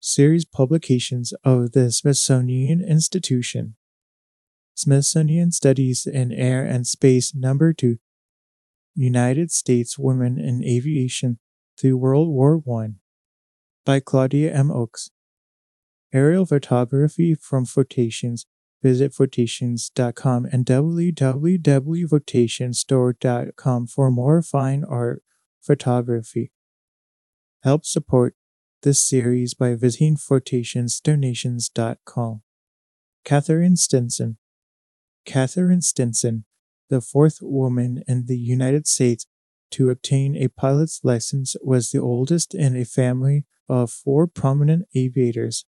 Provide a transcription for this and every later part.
series publications of the Smithsonian Institution. Smithsonian Studies in Air and Space Number 2 United States Women in Aviation through World War I by Claudia M. Oakes. Aerial photography from Photations. Visit photations.com and www.photationstore.com for more fine art photography. Help support this series by visiting. Katherine Stinson. Katherine Stinson, the fourth woman in the United States to obtain a pilot's license, was the oldest in a family of four prominent aviators.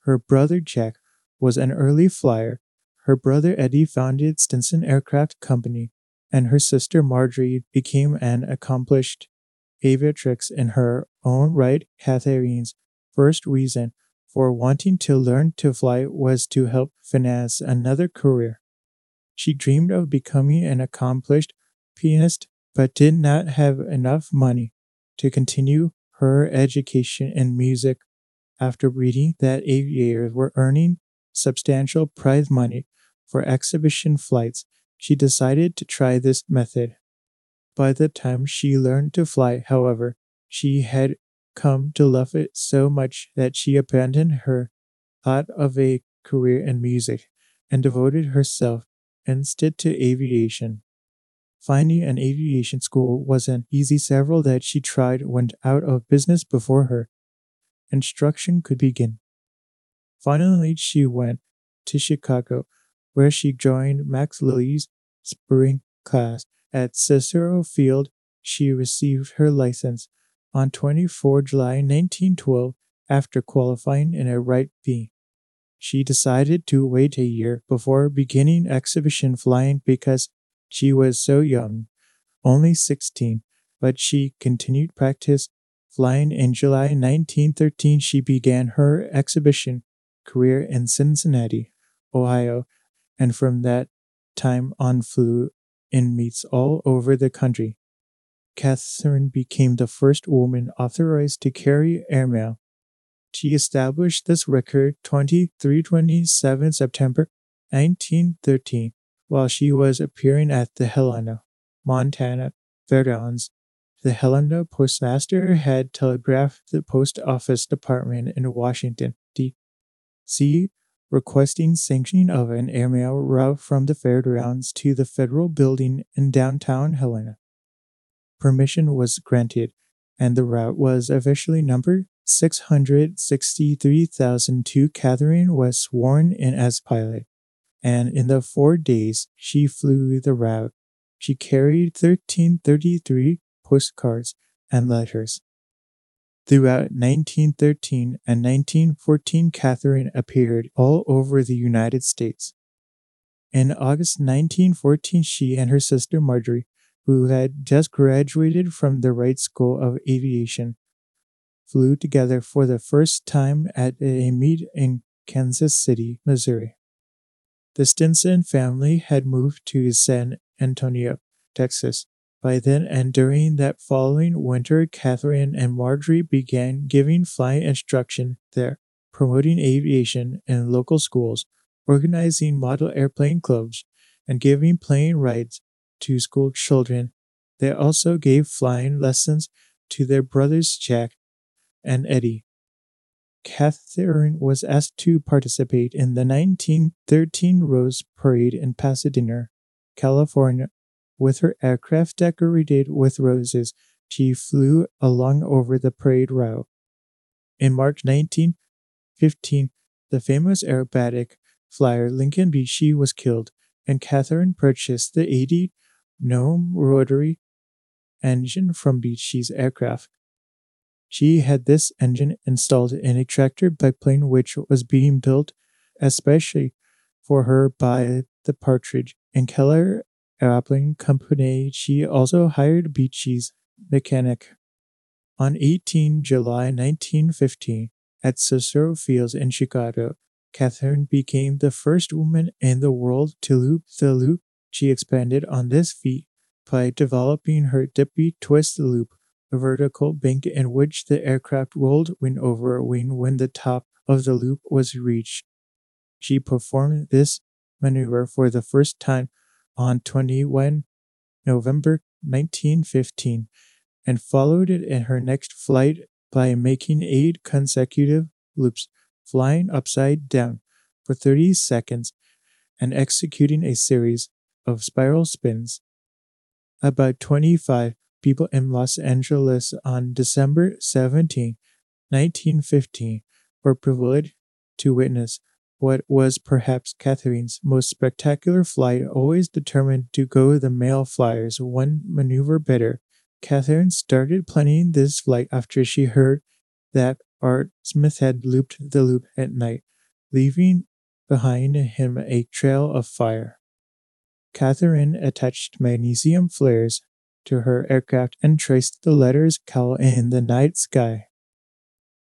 Her brother Jack was an early flyer. Her brother Eddie founded Stinson Aircraft Company, and her sister Marjorie became an accomplished aviatrix in her own right. Katherine's first reason for wanting to learn to fly was to help finance another career. She dreamed of becoming an accomplished pianist, but did not have enough money to continue her education in music. After reading that aviators were earning substantial prize money for exhibition flights, she decided to try this method. By the time she learned to fly, however, she had come to love it so much that she abandoned her thought of a career in music and devoted herself instead to aviation. Finding an aviation school wasn't easy. Several that she tried went out of business before her instruction could begin. Finally, she went to Chicago, where she joined Max Lillie's spring class at Cicero Field. She received her license on 24 July 1912 after qualifying in a Wright B. She decided to wait a year before beginning exhibition flying because she was so young, only 16, but she continued practice flying in July 1913. She began her exhibition career in Cincinnati, Ohio, and from that time on flew in meets all over the country. Katherine became the first woman authorized to carry airmail. She established this record 2327 September 1913 while she was appearing at the Helena, Montana Fairgrounds. The Helena postmaster had telegraphed the post office department in Washington, D.C., requesting sanctioning of an airmail route from the fairgrounds to the federal building in downtown Helena. Permission was granted, and the route was officially numbered 663,002. Katherine was sworn in as pilot, and in the four days she flew the route, she carried 1333 postcards and letters. Throughout 1913 and 1914, Katherine appeared all over the United States. In August 1914, she and her sister Marjorie, who had just graduated from the Wright School of Aviation, flew together for the first time at a meet in Kansas City, Missouri. The Stinson family had moved to San Antonio, Texas, by then, and during that following winter, Katherine and Marjorie began giving flying instruction there, promoting aviation in local schools, organizing model airplane clubs, and giving plane rides to school children. They also gave flying lessons to their brothers Jack and Eddie. Katherine was asked to participate in the 1913 Rose Parade in Pasadena, California, with her aircraft decorated with roses, she flew along over the parade route. In March 1915, the famous aerobatic flyer Lincoln Beachey was killed, and Katherine purchased the 80 Gnome rotary engine from Beachey's aircraft. She had this engine installed in a tractor biplane which was being built especially for her by the Partridge and Keller airplane company, she also hired Beachey's mechanic. On 18 July 1915, at Cicero Fields in Chicago, Katherine became the first woman in the world to loop the loop. She expanded on this feat by developing her dippy twist loop, a vertical bank in which the aircraft rolled wing over wing when the top of the loop was reached. She performed this maneuver for the first time on 21 November 1915 and followed it in her next flight by making eight consecutive loops, flying upside down for 30 seconds and executing a series of spiral spins. About 25 people in Los Angeles on December 17, 1915, were privileged to witness what was perhaps Katherine's most spectacular flight, always determined to go the male flyers one maneuver better. Katherine started planning this flight after she heard that Art Smith had looped the loop at night, leaving behind him a trail of fire. Katherine attached magnesium flares to her aircraft and traced the letters Cal in the night sky.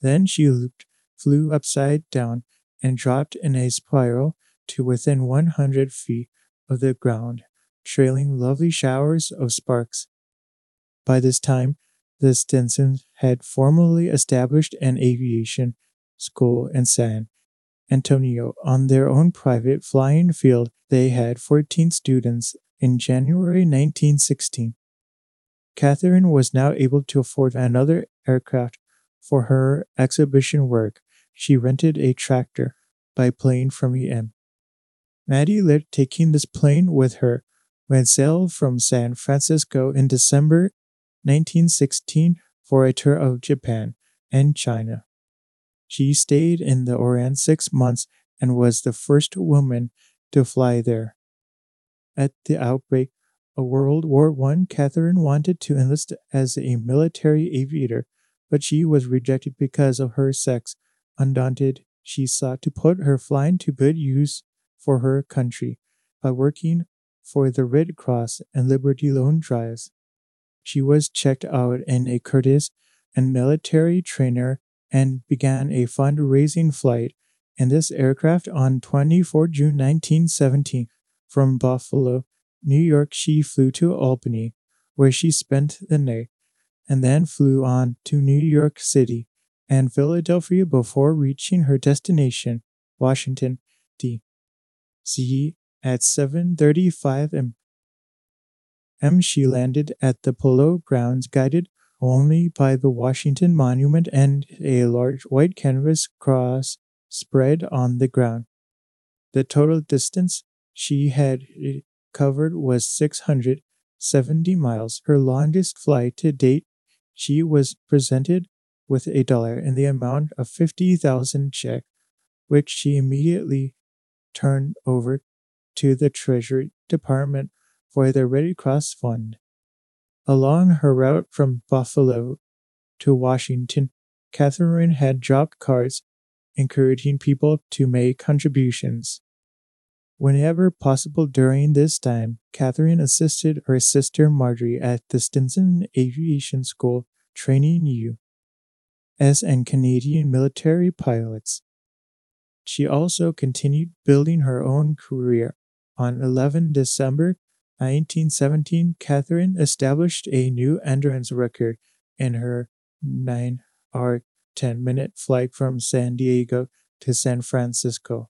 Then she looped, flew upside down, and dropped in a spiral to within 100 feet of the ground, trailing lovely showers of sparks. By this time, the Stinsons had formally established an aviation school in San Antonio on their own private flying field. They had 14 students in January 1916. Katherine was now able to afford another aircraft for her exhibition work. She rented a tractor by plane from EM. Matty Laird taking this plane with her when sailed from San Francisco in December 1916 for a tour of Japan and China. She stayed in the Orient six months and was the first woman to fly there. At the outbreak of World War I, Katherine wanted to enlist as a military aviator, but she was rejected because of her sex. Undaunted, she sought to put her flying to good use for her country by working for the Red Cross and Liberty Loan Drives. She was checked out in a Curtiss and military trainer and began a fundraising flight in this aircraft on 24 June 1917 from Buffalo, New York. She flew to Albany, where she spent the night, and then flew on to New York City and Philadelphia before reaching her destination, Washington, D.C. at 7:35 m. She landed at the Polo Grounds guided only by the Washington Monument and a large white canvas cross spread on the ground. The total distance she had eh, covered was 670 miles, her longest flight to date. She was presented with a dollar in the amount of 50,000 check, which she immediately turned over to the Treasury Department for the Red Cross Fund. Along her route from Buffalo to Washington, Katherine had dropped cards encouraging people to make contributions. Whenever possible during this time, Katherine assisted her sister Marjorie at the Stinson Aviation School, training you as and Canadian military pilots. She also continued building her own career. On 11 December 1917, Katherine established a new endurance record in her 9 hour 10 minute flight from San Diego to San Francisco.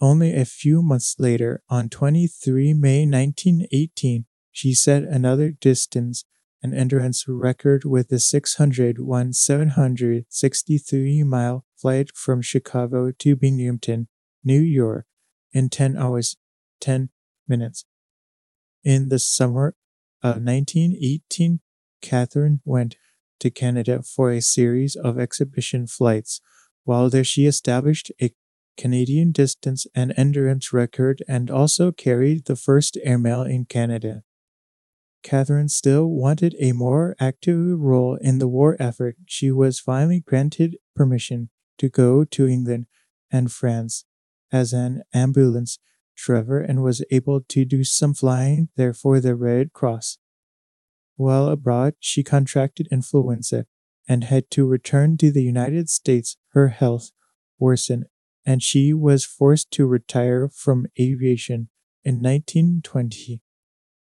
Only a few months later, on 23 May 1918, she set another distance an endurance record with the 601 763 mile flight from Chicago to Binghamton, New York, in 10 hours 10 minutes. In the summer of 1918, Katherine went to Canada for a series of exhibition flights. While there, she established a Canadian distance and endurance record and also carried the first airmail in Canada. Katherine still wanted a more active role in the war effort. She was finally granted permission to go to England and France as an ambulance driver and was able to do some flying there for the Red Cross. While abroad, she contracted influenza and had to return to the United States. Her health worsened and she was forced to retire from aviation in 1920.